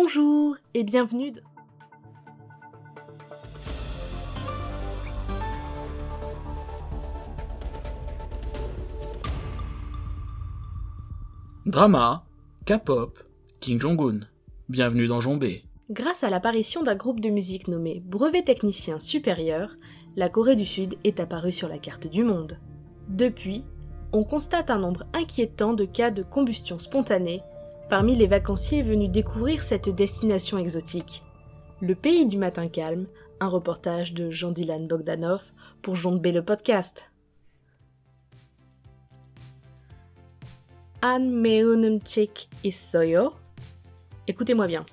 Bonjour et bienvenue. d- Drama, K-pop, Kim Jong-un. Bienvenue dans Jombé. Grâce à l'apparition d'un groupe de musique nommé Brevet Technicien Supérieur, la Corée du Sud est apparue sur la carte du monde. Depuis, on constate un nombre inquiétant de cas de combustion spontanée parmi les vacanciers venus découvrir cette destination exotique. Le pays du matin calme, un reportage de Jean-Dylan Bogdanov pour Jondbé le podcast. An meunumchik is soyo. Écoutez-moi bien.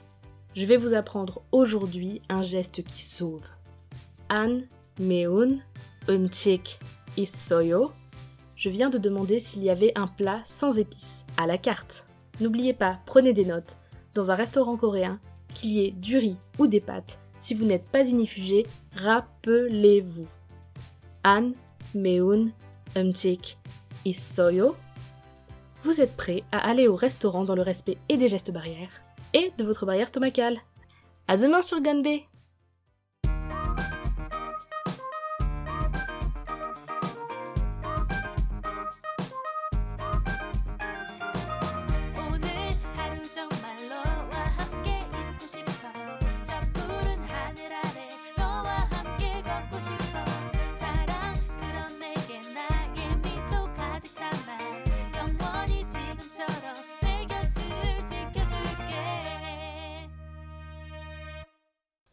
Je vais vous apprendre aujourd'hui un geste qui sauve. An meun umchik is soyo. Je viens de demander s'il y avait un plat sans épices à la carte. N'oubliez pas, prenez des notes. Dans un restaurant coréen, qu'il y ait du riz ou des pâtes, si vous n'êtes pas inifugé, rappelez-vous. An, meun, umtik, issoyo. Vous êtes prêt à aller au restaurant dans le respect et des gestes barrières et de votre barrière stomacale. À demain sur Ganbei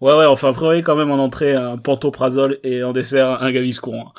Ouais, ouais, enfin, prévoyez quand même en entrée un pantoprazole et en dessert un gaviscon. hein.